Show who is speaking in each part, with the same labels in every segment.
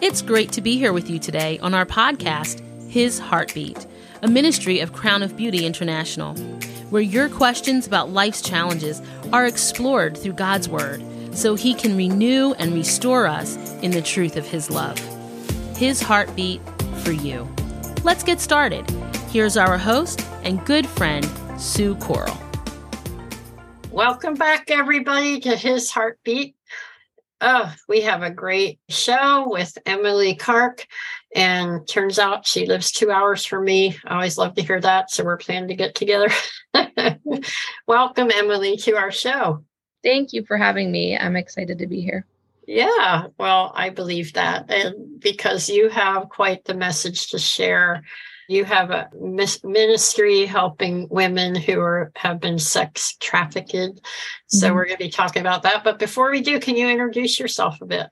Speaker 1: It's great to be here with you today on our podcast, His Heartbeat, a ministry of Crown of Beauty International, where your questions about life's challenges are explored through God's Word so He can renew and restore us in the truth of His love. His Heartbeat for you. Let's get started. Here's our host and good friend, Sue Coral.
Speaker 2: Welcome back, everybody, to His Heartbeat. Oh, we have a great show with Emily Karc. And turns out she lives two hours from me. I always love to hear that. So we're planning to get together. Welcome, Emily, to our show.
Speaker 3: Thank you for having me. I'm excited to be here.
Speaker 2: Yeah, well, I believe that. And because you have quite the message to share you have a ministry helping women who are have been sex trafficked. So mm-hmm. we're going to be talking about that. But before we do, can you introduce yourself a bit?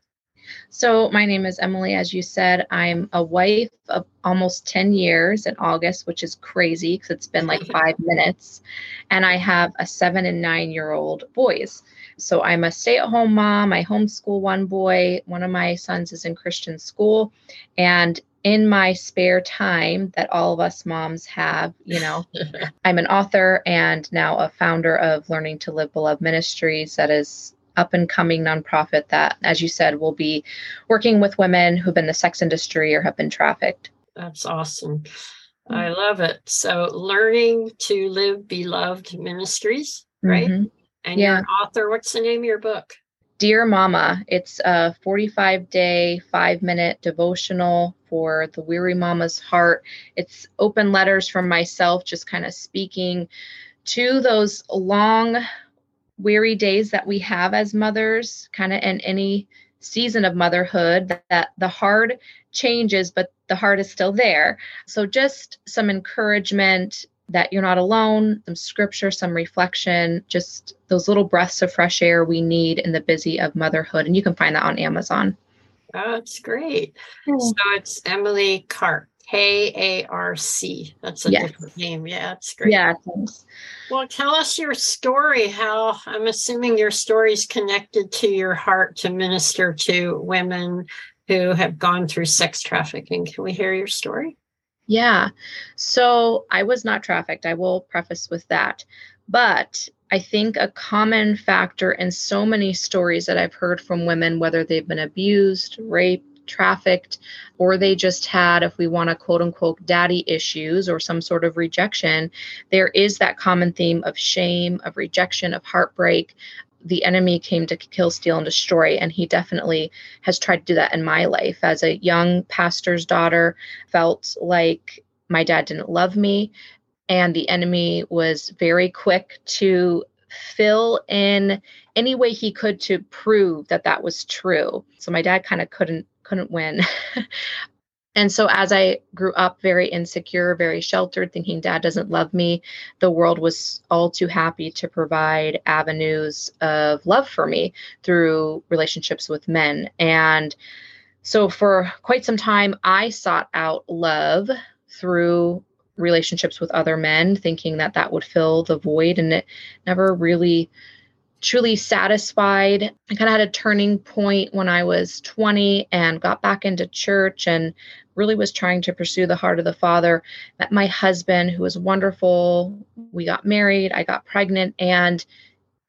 Speaker 3: So, my name is Emily. As you said, I'm a wife of almost 10 years in August, which is crazy because it's been like five minutes. And I have a seven and nine year old boys. So, I'm a stay at home mom. I homeschool one boy. One of my sons is in Christian school. And in my spare time that all of us moms have, you know, I'm an author and now a founder of Learning to Live Beloved Ministries that is up and coming nonprofit that, as you said, will be working with women who've been in the sex industry or have been trafficked.
Speaker 2: That's awesome. I mm. love it. So, Learning to Live Beloved Ministries, right? Mm-hmm. And yeah. you're an author. What's the name of your book?
Speaker 3: Dear Mama. It's a 45 day, five minute devotional for the weary mama's heart. It's open letters from myself, just kind of speaking to those long, weary days that we have as mothers, kind of in any season of motherhood, that, that the hard changes, but the heart is still there. So, just some encouragement that you're not alone, some scripture, some reflection, just those little breaths of fresh air we need in the busy of motherhood. And you can find that on Amazon.
Speaker 2: Oh, it's great. So it's Emily Karc, K A R C. That's a yes. different name. Yeah, it's great.
Speaker 3: Yeah. Thanks.
Speaker 2: Well, tell us your story. How I'm assuming your story is connected to your heart to minister to women who have gone through sex trafficking. Can we hear your story?
Speaker 3: Yeah. So I was not trafficked. I will preface with that. But I think a common factor in so many stories that I've heard from women, whether they've been abused, raped, trafficked, or they just had, if we want to quote unquote, daddy issues or some sort of rejection, there is that common theme of shame, of rejection, of heartbreak, the enemy came to kill, steal, and destroy. And he definitely has tried to do that in my life. As a young pastor's daughter, felt like my dad didn't love me. And the enemy was very quick to fill in any way he could to prove that that was true. So my dad kind of couldn't couldn't win. And so, as I grew up very insecure, very sheltered, thinking dad doesn't love me, the world was all too happy to provide avenues of love for me through relationships with men. And so, for quite some time, I sought out love through relationships with other men, thinking that that would fill the void. And it never really truly satisfied. I kind of had a turning point when I was 20 and got back into church and really was trying to pursue the heart of the Father. Met my husband, who was wonderful. We got married, I got pregnant, and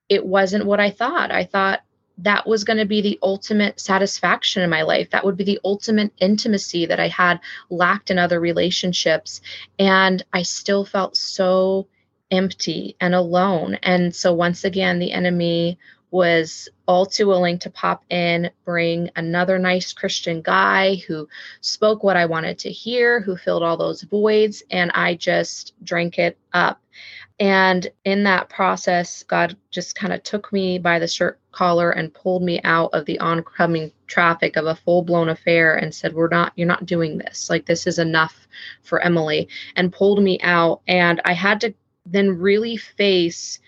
Speaker 3: it wasn't what I thought. I thought that was going to be the ultimate satisfaction in my life. That would be the ultimate intimacy that I had lacked in other relationships. And I still felt so empty and alone. And so, once again, the enemy was all too willing to pop in, bring another nice Christian guy who spoke what I wanted to hear, who filled all those voids, and I just drank it up. And in that process, God just kind of took me by the shirt collar and pulled me out of the oncoming traffic of a full blown affair and said, We're not, you're not doing this. Like, this is enough for Emily, and pulled me out. And I had to then really face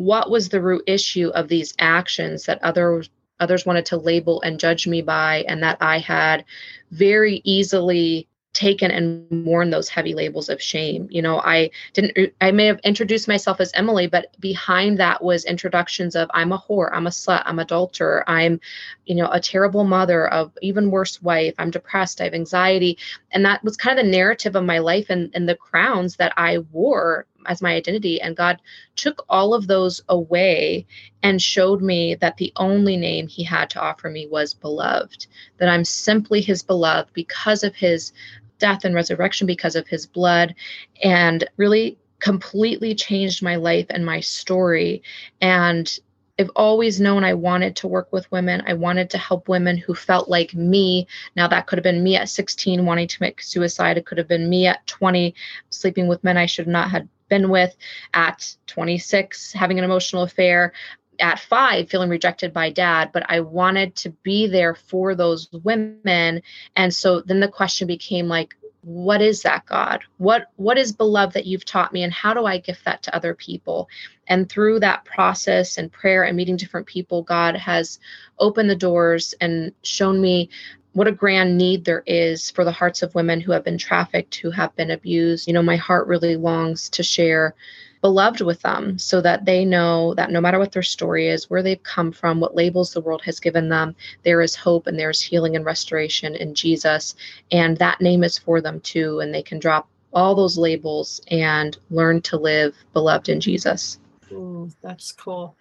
Speaker 3: what was the root issue of these actions that others others wanted to label and judge me by and that I had very easily taken and worn those heavy labels of shame. You know, I didn't, I may have introduced myself as Emily, but behind that was introductions of I'm a whore, I'm a slut, I'm adulterer, I'm, you know, a terrible mother, of even worse wife, I'm depressed, I have anxiety. And that was kind of the narrative of my life and, and the crowns that I wore as my identity. And God took all of those away and showed me that the only name He had to offer me was beloved, that I'm simply His beloved because of His death and resurrection because of his blood and really completely changed my life and my story and I've always known I wanted to work with women. I wanted to help women who felt like me. Now, that could have been me at 16 wanting to make suicide. It could have been me at 20 sleeping with men I should not have been with, at 26 having an emotional affair, at five feeling rejected by dad. But I wanted to be there for those women. And so then the question became like, what is that god what what is beloved that you've taught me and how do i gift that to other people and through that process and prayer and meeting different people god has opened the doors and shown me what a grand need there is for the hearts of women who have been trafficked who have been abused you know my heart really longs to share beloved with them so that they know that no matter what their story is, where they've come from, what labels the world has given them, there is hope and there's healing and restoration in Jesus. And that name is for them too. And they can drop all those labels and learn to live beloved in Jesus.
Speaker 2: Mm, that's cool.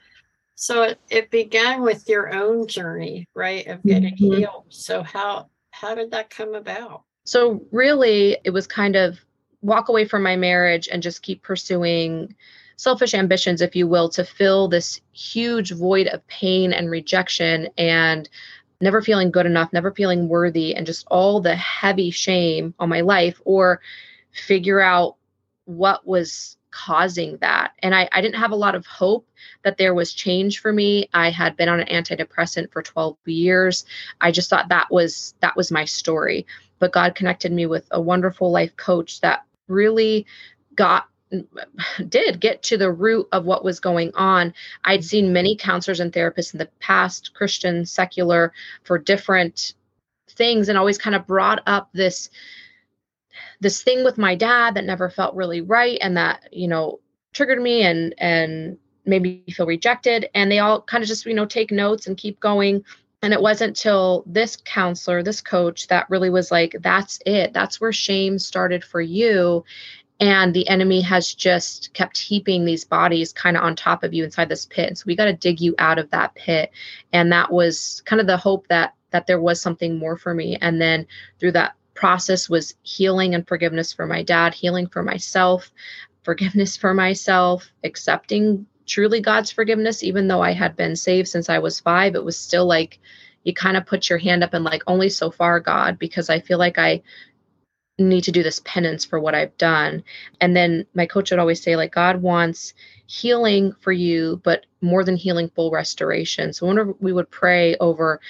Speaker 2: So it, it began with your own journey, right, of getting mm-hmm. healed. So how how did that come about?
Speaker 3: So really it was kind of walk away from my marriage and just keep pursuing selfish ambitions, if you will, to fill this huge void of pain and rejection and never feeling good enough, never feeling worthy, and just all the heavy shame on my life, or figure out what was causing that. And I, I didn't have a lot of hope that there was change for me. I had been on an antidepressant for 12 years. I just thought that was that was my story. But God connected me with a wonderful life coach that really got did get to the root of what was going on. I'd seen many counselors and therapists in the past, Christian, secular, for different things, and always kind of brought up this this thing with my dad that never felt really right and that you know triggered me and and made me feel rejected and they all kind of just you know take notes and keep going and it wasn't till this counselor, this coach, that really was like, that's it. That's where shame started for you. And the enemy has just kept heaping these bodies kind of on top of you inside this pit. and so we got to dig you out of that pit. And that was kind of the hope that that there was something more for me. And then through that process was healing and forgiveness for my dad, healing for myself, forgiveness for myself, accepting truly God's forgiveness, even though I had been saved since I was five, it was still like you kind of put your hand up and like, only so far, God, because I feel like I need to do this penance for what I've done. And then my coach would always say, like, God wants healing for you, but more than healing, full restoration. So whenever we would pray over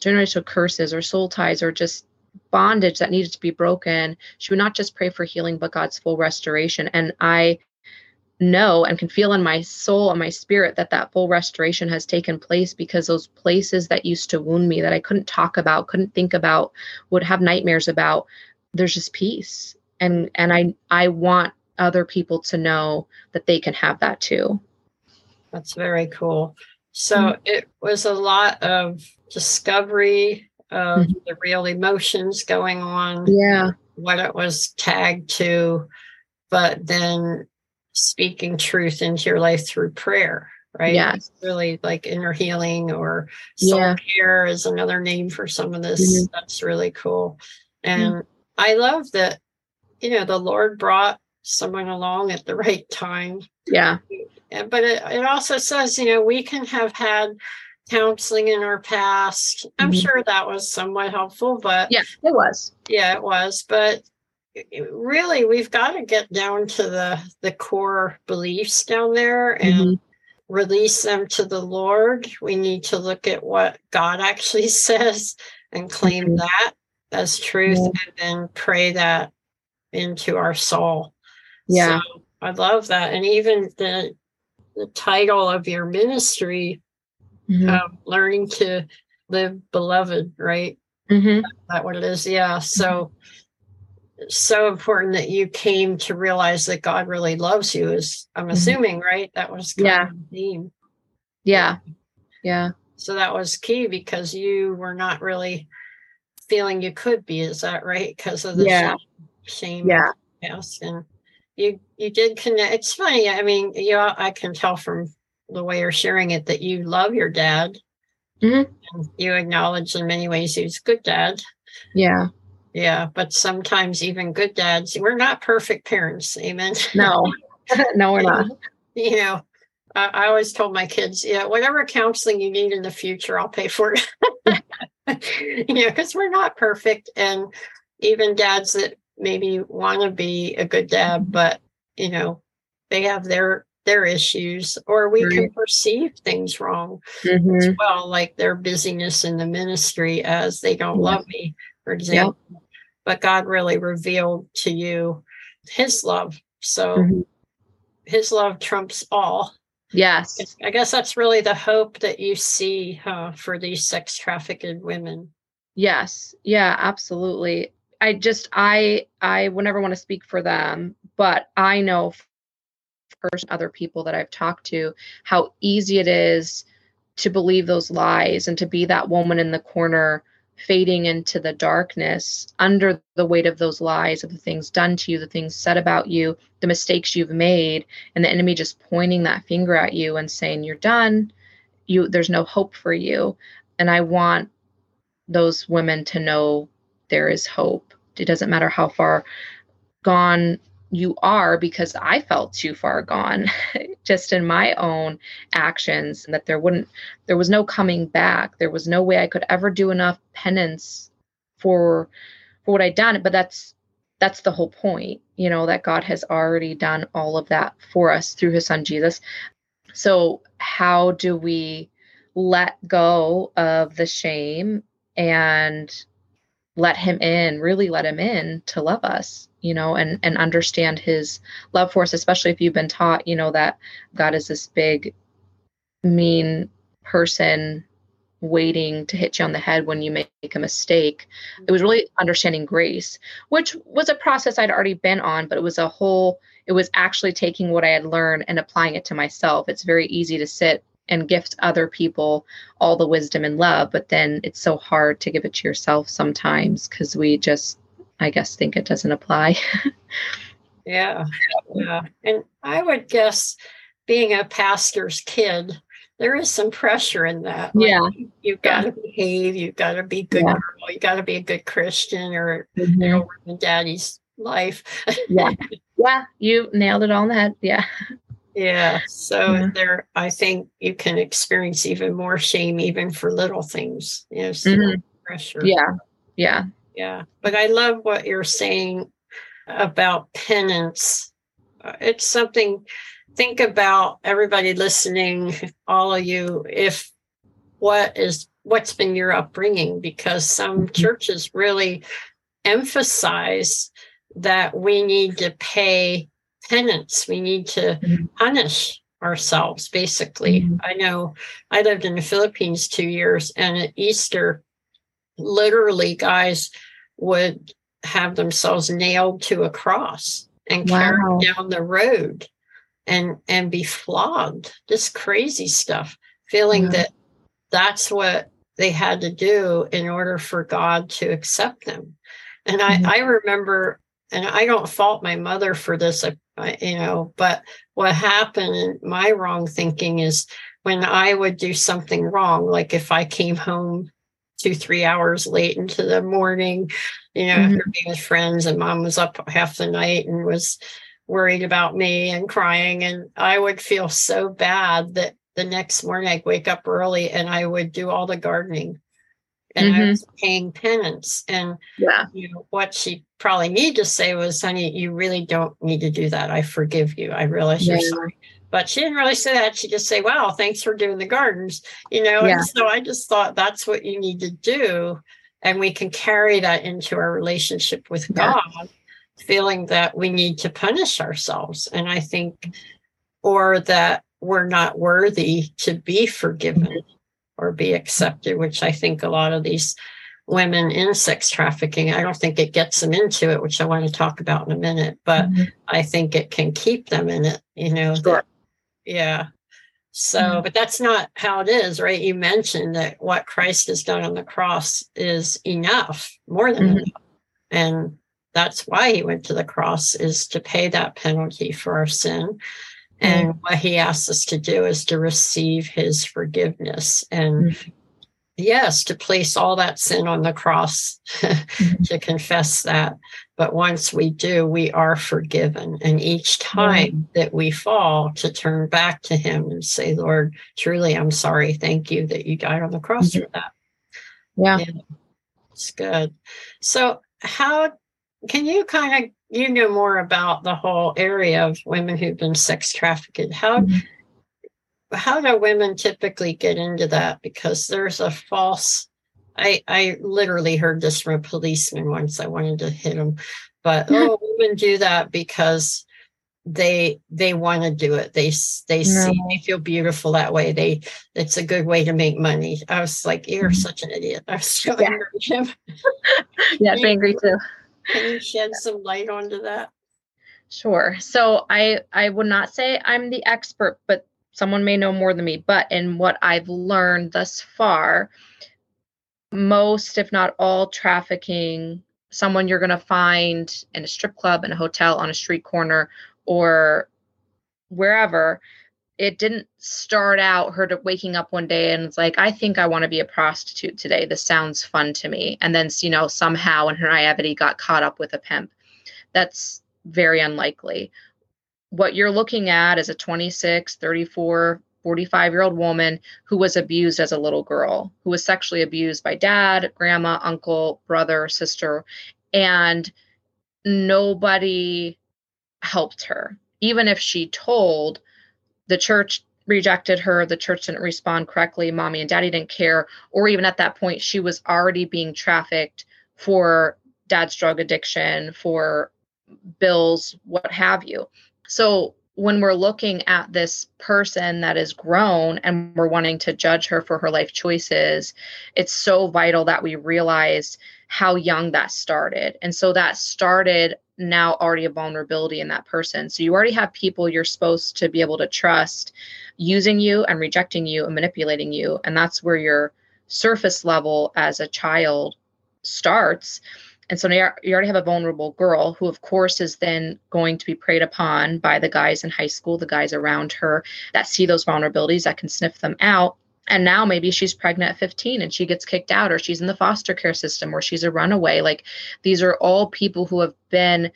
Speaker 3: generational curses or soul ties or just bondage that needed to be broken, she would not just pray for healing, but God's full restoration. And I know and can feel in my soul and my spirit that that full restoration has taken place because those places that used to wound me that I couldn't talk about, couldn't think about, would have nightmares about, there's just peace. And and I I want other people to know that they can have that too.
Speaker 2: That's very cool. So mm-hmm. it was a lot of discovery of mm-hmm. the real emotions going on.
Speaker 3: Yeah.
Speaker 2: What it was tagged to, but then speaking truth into your life through prayer right
Speaker 3: yeah
Speaker 2: it's really like inner healing or soul yeah. care is another name for some of this mm-hmm. that's really cool and mm-hmm. i love that you know the lord brought someone along at the right time
Speaker 3: yeah
Speaker 2: but it, it also says you know we can have had counseling in our past i'm mm-hmm. sure that was somewhat helpful but
Speaker 3: yeah it was
Speaker 2: yeah it was but really we've got to get down to the the core beliefs down there and mm-hmm. release them to the lord we need to look at what god actually says and claim mm-hmm. that as truth and then pray that into our soul
Speaker 3: yeah
Speaker 2: so i love that and even the the title of your ministry mm-hmm. um, learning to live beloved right
Speaker 3: mm-hmm.
Speaker 2: that what it is yeah so so important that you came to realize that God really loves you is I'm assuming, mm-hmm. right? That was
Speaker 3: yeah.
Speaker 2: The theme.
Speaker 3: Yeah. Yeah.
Speaker 2: So that was key because you were not really feeling you could be. Is that right? Because of the
Speaker 3: yeah.
Speaker 2: shame.
Speaker 3: Yeah.
Speaker 2: Yes. And you you did connect. It's funny. I mean, you I can tell from the way you're sharing it that you love your dad.
Speaker 3: Mm-hmm.
Speaker 2: You acknowledge in many ways he's a good dad.
Speaker 3: Yeah.
Speaker 2: Yeah, but sometimes even good dads, we're not perfect parents. Amen.
Speaker 3: No, no, we're not.
Speaker 2: You know, I, I, always told my kids, yeah, whatever counseling you need in the future, I'll pay for it. you know, because we're not perfect. And even dads that maybe want to be a good dad, but, you know, they have their their issues or we right. can perceive things wrong mm-hmm. as well like their busyness in the ministry as they don't yeah. love me for example but God really revealed to you his love. So mm-hmm. his love trumps all.
Speaker 3: Yes.
Speaker 2: I guess that's really the hope that you see huh, for these sex trafficked women.
Speaker 3: Yes. Yeah, absolutely. I just I I would never want to speak for them, but I know first other people that I've talked to how easy it is to believe those lies and to be that woman in the corner fading into the darkness under the weight of those lies of the things done to you, the things said about you, the mistakes you've made, and the enemy just pointing that finger at you and saying, You're done. You there's no hope for you. And I want those women to know there is hope. It doesn't matter how far gone you are because I felt too far gone just in my own actions and that there wouldn't there was no coming back. There was no way I could ever do enough penance for for what I'd done. But that's that's the whole point you know that God has already done all of that for us through his son Jesus. So how do we let go of the shame and let him in really let him in to love us you know, and and understand his love for us, especially if you've been taught, you know, that God is this big, mean person waiting to hit you on the head when you make a mistake. It was really understanding grace, which was a process I'd already been on, but it was a whole, it was actually taking what I had learned and applying it to myself. It's very easy to sit and gift other people all the wisdom and love, but then it's so hard to give it to yourself sometimes because we just I guess think it doesn't apply.
Speaker 2: yeah. Yeah. And I would guess being a pastor's kid, there is some pressure in that.
Speaker 3: Like, yeah.
Speaker 2: You've got to behave, you've got to be good yeah. girl, you got to be a good Christian or mm-hmm. you know, in daddy's life.
Speaker 3: yeah. Yeah. You nailed it all in the head. Yeah.
Speaker 2: Yeah. So yeah. there I think you can experience even more shame even for little things. You know, mm-hmm. pressure.
Speaker 3: Yeah. Yeah
Speaker 2: yeah but i love what you're saying about penance uh, it's something think about everybody listening all of you if what is what's been your upbringing because some mm-hmm. churches really emphasize that we need to pay penance we need to mm-hmm. punish ourselves basically mm-hmm. i know i lived in the philippines two years and at easter literally guys would have themselves nailed to a cross and wow. carried down the road and and be flogged this crazy stuff feeling that that's what they had to do in order for god to accept them and mm-hmm. i i remember and i don't fault my mother for this you know but what happened in my wrong thinking is when i would do something wrong like if i came home two, three hours late into the morning, you know, mm-hmm. after being with friends, and mom was up half the night and was worried about me and crying. And I would feel so bad that the next morning I'd wake up early and I would do all the gardening. And mm-hmm. I was paying penance. And
Speaker 3: yeah.
Speaker 2: you know, what she probably needed to say was, honey, you really don't need to do that. I forgive you. I realize yeah. you're sorry but she didn't really say that. She just say, "Wow, thanks for doing the gardens," you know. Yeah. And so I just thought that's what you need to do, and we can carry that into our relationship with yeah. God, feeling that we need to punish ourselves, and I think, or that we're not worthy to be forgiven or be accepted, which I think a lot of these women in sex trafficking. I don't think it gets them into it, which I want to talk about in a minute, but mm-hmm. I think it can keep them in it, you know. Sure. Yeah. So, mm-hmm. but that's not how it is, right? You mentioned that what Christ has done on the cross is enough, more than mm-hmm. enough. And that's why he went to the cross is to pay that penalty for our sin. And what he asks us to do is to receive his forgiveness and mm-hmm yes, to place all that sin on the cross, mm-hmm. to confess that. But once we do, we are forgiven. And each time mm-hmm. that we fall, to turn back to Him and say, Lord, truly, I'm sorry. Thank you that you died on the cross mm-hmm. for that.
Speaker 3: Yeah. yeah.
Speaker 2: It's good. So, how can you kind of you know more about the whole area of women who've been sex trafficked? How mm-hmm how do women typically get into that? Because there's a false. I I literally heard this from a policeman once. I wanted to hit him, but oh, women do that because they they want to do it. They they no. see they feel beautiful that way. They it's a good way to make money. I was like, you're mm-hmm. such an idiot. I was so
Speaker 3: yeah. angry. yeah, I'm angry too.
Speaker 2: Can you shed some light onto that?
Speaker 3: Sure. So I I would not say I'm the expert, but someone may know more than me, but in what I've learned thus far, most, if not all, trafficking, someone you're going to find in a strip club, in a hotel, on a street corner, or wherever, it didn't start out her waking up one day and it's like, I think I want to be a prostitute today. This sounds fun to me. And then, you know, somehow in her naivety got caught up with a pimp. That's very unlikely what you're looking at is a 26, 34, 45 year old woman who was abused as a little girl, who was sexually abused by dad, grandma, uncle, brother, sister, and nobody helped her. Even if she told, the church rejected her, the church didn't respond correctly, mommy and daddy didn't care, or even at that point, she was already being trafficked for dad's drug addiction, for bills, what have you. So when we're looking at this person that is grown and we're wanting to judge her for her life choices, it's so vital that we realize how young that started. And so that started now already a vulnerability in that person. So you already have people you're supposed to be able to trust using you and rejecting you and manipulating you. And that's where your surface level as a child starts and so now you already have a vulnerable girl who, of course, is then going to be preyed upon by the guys in high school, the guys around her that see those vulnerabilities, that can sniff them out. And now maybe she's pregnant at 15 and she gets kicked out, or she's in the foster care system, or she's a runaway. Like these are all people who have been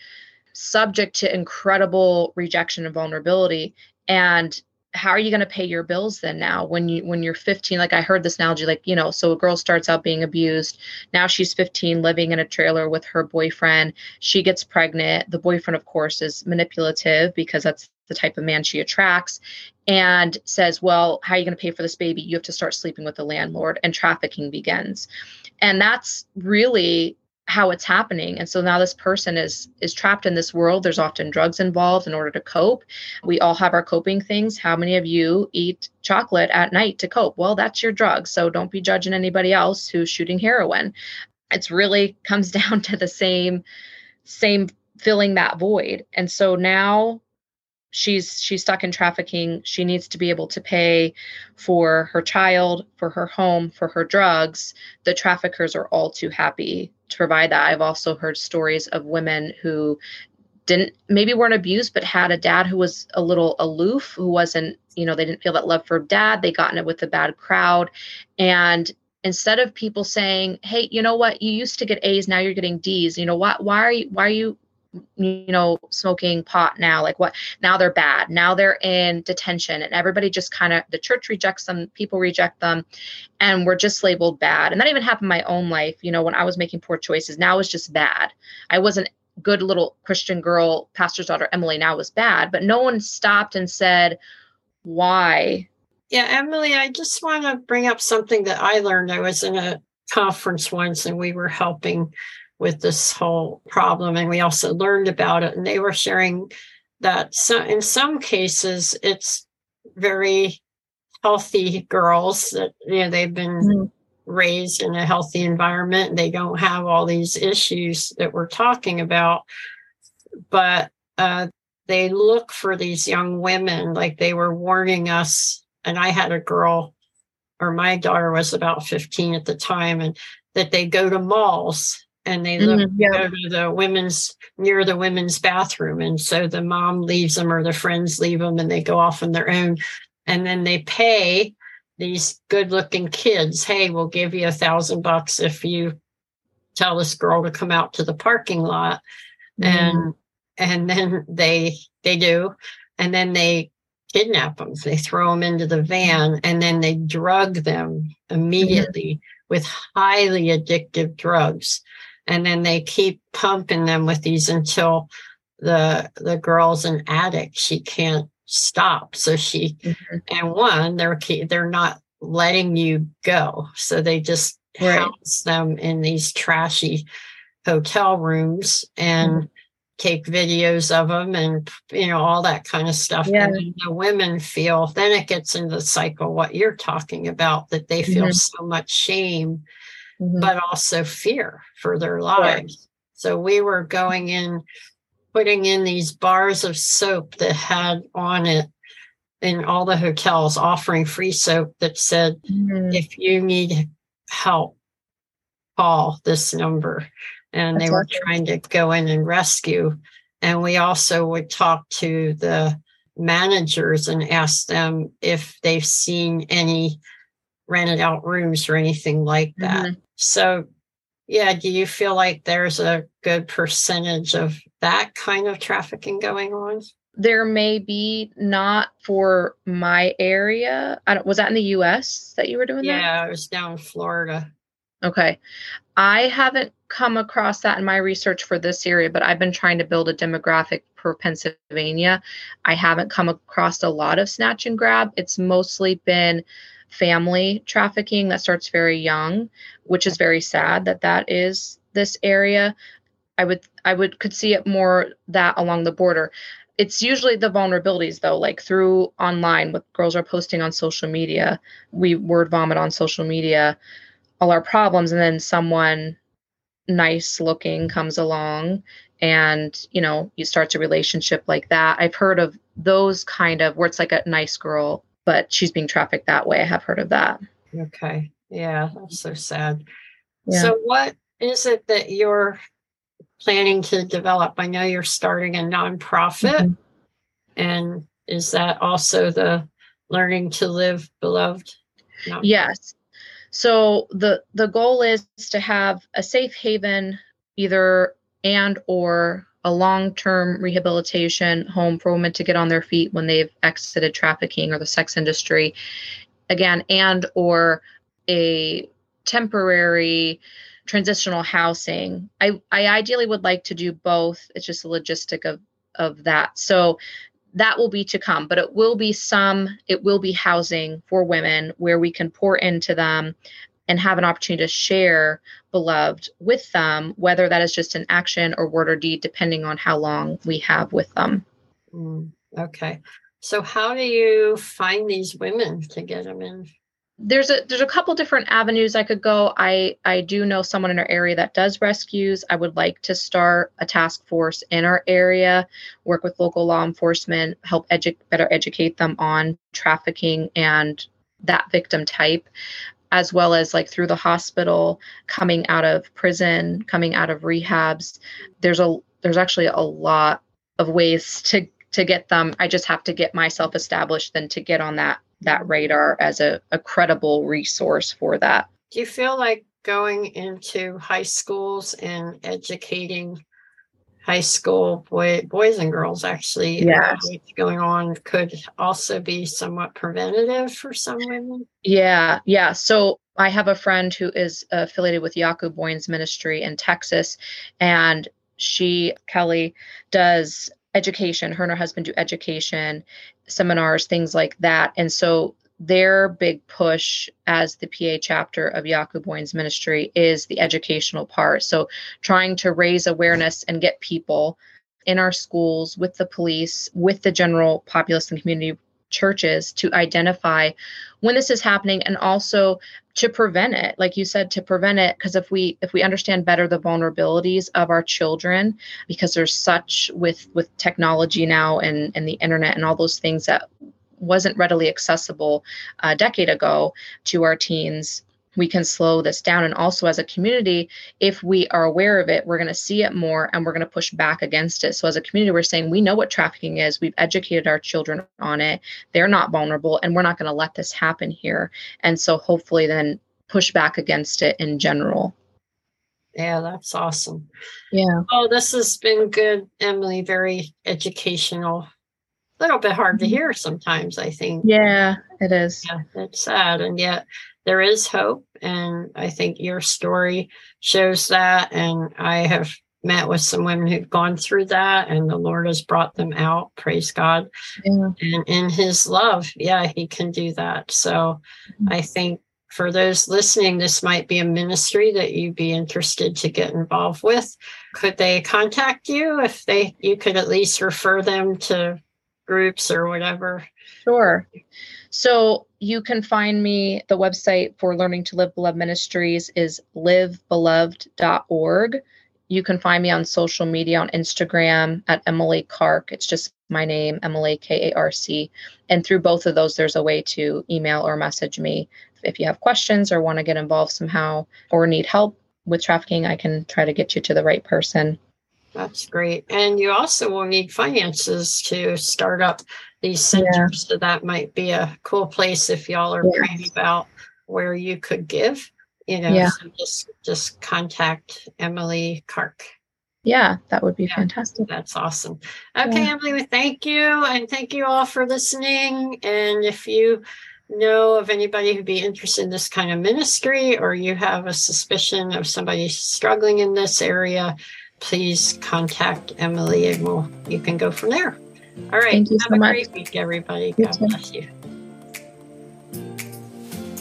Speaker 3: subject to incredible rejection and vulnerability. And how are you going to pay your bills then now when you when you're 15 like i heard this analogy like you know so a girl starts out being abused. Now she's 15 living in a trailer with her boyfriend. She gets pregnant. The boyfriend of course is manipulative because that's the type of man she attracts and says well how are you going to pay for this baby? You have to start sleeping with the landlord and trafficking begins. And that's really how it's happening. And so now this person is is trapped in this world. There's often drugs involved in order to cope. We all have our coping things. How many of you eat chocolate at night to cope? Well that's your drug. So don't be judging anybody else who's shooting heroin. It's really comes down to the same same filling that void. And so now she's she's stuck in trafficking. She needs to be able to pay for her child for her home for her drugs. The traffickers are all too happy to provide that. I've also heard stories of women who didn't maybe weren't abused but had a dad who was a little aloof who wasn't you know they didn't feel that love for dad. They got in it with a bad crowd. And instead of people saying hey you know what? You used to get a's now you're getting d's. You know what? Why are you why are you you know smoking pot now like what now they're bad. Now they're in detention and everybody just kind of the church rejects them people reject them and we're just labeled bad. And that even happened in my own life you know when i was making poor choices. Now it's just bad. I wasn't good little christian girl pastor's daughter emily. Now was bad. But no one stopped and said why?
Speaker 2: Yeah emily i just want to bring up something that i learned. I was in a conference once and we were helping with this whole problem. And we also learned about it. And they were sharing that so in some cases, it's very healthy girls that, you know, they've been mm-hmm. raised in a healthy environment. They don't have all these issues that we're talking about, but uh, they look for these young women like they were warning us. And I had a girl, or my daughter was about 15 at the time, and that they go to malls and they look mm-hmm, yeah. go to the women's near the women's bathroom and so the mom leaves them or the friends leave them and they go off on their own and then they pay these good looking kids hey we'll give you a thousand bucks if you tell this girl to come out to the parking lot mm-hmm. and and then they they do and then they kidnap them they throw them into the van and then they drug them mm-hmm. immediately mm-hmm. with highly addictive drugs and then they keep pumping them with these until the the girl's an addict she can't stop so she mm-hmm. and one they're they're not letting you go so they just right. house them in these trashy hotel rooms and mm-hmm. take videos of them and you know all that kind of stuff yeah. and the women feel then it gets into the cycle what you're talking about that they feel mm-hmm. so much shame mm-hmm. but also fear for their lives. So we were going in, putting in these bars of soap that had on it in all the hotels offering free soap that said, mm-hmm. if you need help, call this number. And That's they were awesome. trying to go in and rescue. And we also would talk to the managers and ask them if they've seen any rented out rooms or anything like that. Mm-hmm. So, yeah, do you feel like there's a good percentage of that kind of trafficking going on?
Speaker 3: There may be not for my area. I don't, was that in the U.S. that you were doing
Speaker 2: yeah,
Speaker 3: that?
Speaker 2: Yeah, it was down in Florida.
Speaker 3: Okay. I haven't come across that in my research for this area, but I've been trying to build a demographic for Pennsylvania. I haven't come across a lot of snatch and grab. It's mostly been family trafficking that starts very young, which is very sad that that is this area. I would I would could see it more that along the border. It's usually the vulnerabilities though, like through online what girls are posting on social media. We word vomit on social media all our problems and then someone nice looking comes along and you know you start a relationship like that i've heard of those kind of where it's like a nice girl but she's being trafficked that way. I have heard of that.
Speaker 2: Okay. Yeah, that's so sad. Yeah. So, what is it that you're planning to develop? I know you're starting a nonprofit, mm-hmm. and is that also the Learning to Live Beloved?
Speaker 3: Nonprofit? Yes. So the the goal is to have a safe haven, either and or a long term rehabilitation home for women to get on their feet when they've exited trafficking or the sex industry again and or a temporary transitional housing. I i ideally would like to do both. It's just a logistic of of that. So that will be to come but it will be some it will be housing for women where we can pour into them and have an opportunity to share beloved with them, whether that is just an action or word or deed, depending on how long we have with them.
Speaker 2: Mm, okay. So how do you find these women to get them in?
Speaker 3: There's a there's a couple different avenues I could go. I I do know someone in our area that does rescues. I would like to start a task force in our area, work with local law enforcement, help edu- better educate them on trafficking and that victim type as well as like through the hospital coming out of prison coming out of rehabs. There's a there's actually a lot of ways to to get them. I just have to get myself established then to get on that that radar as a, a credible resource for that.
Speaker 2: Do you feel like going into high schools and educating high school boy, boys and girls actually uh,
Speaker 3: yeah.
Speaker 2: going on could also be somewhat preventative for some women.
Speaker 3: Yeah yeah. So i have a friend who is affiliated with Yaku Boyens ministry in texas and she kelly does education. Her and her husband do education seminars things like that. And so their big push as the PA chapter of Yaku Boyens Ministry is the educational part. So, trying to raise awareness and get people in our schools with the police, with the general populace and community churches to identify when this is happening and also to prevent it like you said to prevent it because if we if we understand better the vulnerabilities of our children because there's such with with technology now and and the internet and all those things that wasn't readily accessible a decade ago to our teens we can slow this down. And also, as a community, if we are aware of it, we're going to see it more and we're going to push back against it. So, as a community, we're saying we know what trafficking is, we've educated our children on it, they're not vulnerable, and we're not going to let this happen here. And so, hopefully, then push back against it in general.
Speaker 2: Yeah, that's awesome.
Speaker 3: Yeah.
Speaker 2: Oh, this has been good, Emily. Very educational. A little bit hard to hear sometimes, I think.
Speaker 3: Yeah, it is.
Speaker 2: Yeah, it's sad. And yet, there is hope. And I think your story shows that. And I have met with some women who've gone through that and the Lord has brought them out. Praise God. Yeah. And in his love, yeah, he can do that. So mm-hmm. I think for those listening, this might be a ministry that you'd be interested to get involved with. Could they contact you if they you could at least refer them to groups or whatever?
Speaker 3: Sure. So you can find me, the website for Learning to Live Beloved Ministries is livebeloved.org. You can find me on social media on Instagram at Emily Karc. It's just my name, Emily K A R C. And through both of those, there's a way to email or message me. If you have questions or want to get involved somehow or need help with trafficking, I can try to get you to the right person.
Speaker 2: That's great. And you also will need finances to start up these centers. Yeah. So that might be a cool place if y'all are yeah. praying about where you could give. You know, yeah. so just just contact Emily Karc.
Speaker 3: Yeah, that would be yeah, fantastic.
Speaker 2: That's awesome. Okay, yeah. Emily, thank you. And thank you all for listening. And if you know of anybody who'd be interested in this kind of ministry or you have a suspicion of somebody struggling in this area, please contact Emily and we'll you can go from there. All right.
Speaker 3: Thank you
Speaker 2: Have
Speaker 3: so
Speaker 2: a
Speaker 3: much.
Speaker 2: great week, everybody. God bless you.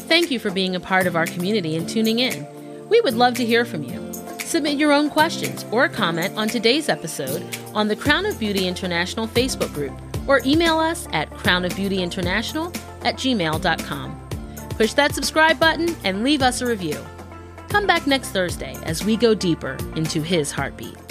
Speaker 1: Thank you for being a part of our community and tuning in. We would love to hear from you. Submit your own questions or comment on today's episode on the Crown of Beauty International Facebook group or email us at crownofbeautyinternational at gmail.com. Push that subscribe button and leave us a review. Come back next Thursday as we go deeper into his heartbeat.